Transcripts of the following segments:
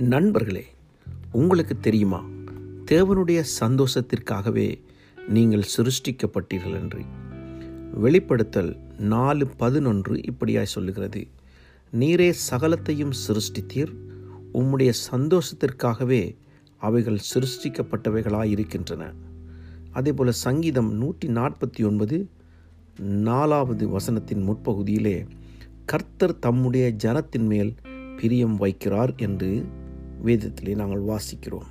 நண்பர்களே உங்களுக்கு தெரியுமா? தேவனுடைய சந்தோஷத்திற்காகவே நீங்கள் சிருஷ்டிக்கப்பட்டீர்கள் என்று. வெளிப்படுத்தல் நாலு பதினொன்று இப்படியாய் சொல்லுகிறது. நீரே சகலத்தையும் சிருஷ்டித்தீர். உம்முடைய சந்தோஷத்திற்காகவே அவைகள் சிருஷ்டிக்கப்பட்டவைகளாய் இருக்கின்றன அதேபோல் சங்கீதம் நூற்றி நாற்பத்தி ஒன்பது நாலாவது வசனத்தின் முற்பகுதியிலே கர்த்தர் தம்முடைய ஜனத்தின் மேல் பிரியம் வைக்கிறார் என்று வேதத்திலே நாங்கள் வாசிக்கிறோம்.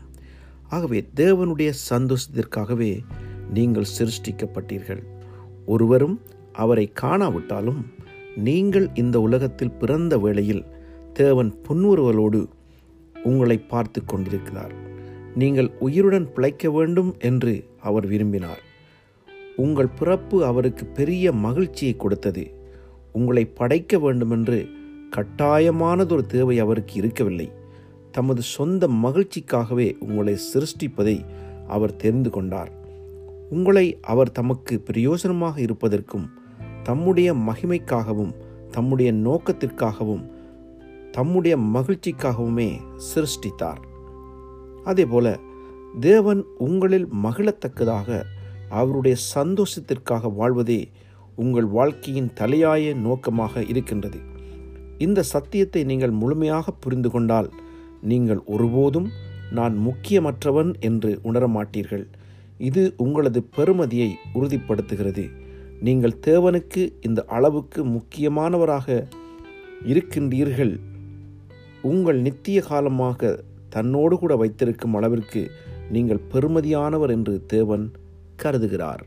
ஆகவே தேவனுடைய சந்தோஷத்திற்காகவே நீங்கள் சிருஷ்டிக்கப்பட்டீர்கள். ஒருவரும் அவரை காணாவிட்டாலும் நீங்கள் இந்த உலகத்தில் பிறந்த வேளையில் தேவன் புன்முறுவலோடு உங்களை பார்த்து கொண்டிருக்கிறார். நீங்கள் உயிருடன் பிழைக்க வேண்டும் என்று அவர் விரும்பினார். உங்கள் பிறப்பு அவருக்கு பெரிய மகிழ்ச்சியை கொடுத்தது. உங்களை படைக்க வேண்டுமென்று கட்டாயமானதொரு தேவை அவருக்கு இருக்கவில்லை. தமது சொந்த மகிழ்ச்சிக்காகவே உங்களை சிருஷ்டிப்பதை அவர் தெரிந்து கொண்டார். உங்களை அவர் தமக்கு பிரயோஜனமாக இருப்பதற்கும் தம்முடைய மகிமைக்காகவும் தம்முடைய நோக்கத்திற்காகவும் தம்முடைய மகிழ்ச்சிக்காகவுமே சிருஷ்டித்தார். அதேபோல தேவன் உங்களில் மகிழத்தக்கதாக அவருடைய சந்தோஷத்திற்காக வாழ்வதே உங்கள் வாழ்க்கையின் தலையாய நோக்கமாக இருக்கின்றது. இந்த சத்தியத்தை நீங்கள் முழுமையாக புரிந்து கொண்டால் நீங்கள் ஒருபோதும் நான் முக்கியமற்றவன் என்று உணரமாட்டீர்கள். இது உங்களது பெருமதியை உறுதிப்படுத்துகிறது. நீங்கள் தேவனுக்கு இந்த அளவுக்கு முக்கியமானவராக இருக்கின்றீர்கள். உங்கள் நித்திய காலமாக தன்னோடு கூட வைத்திருக்கும் அளவிற்கு நீங்கள் பெருமதியானவர் என்று தேவன் கருதுகிறார்.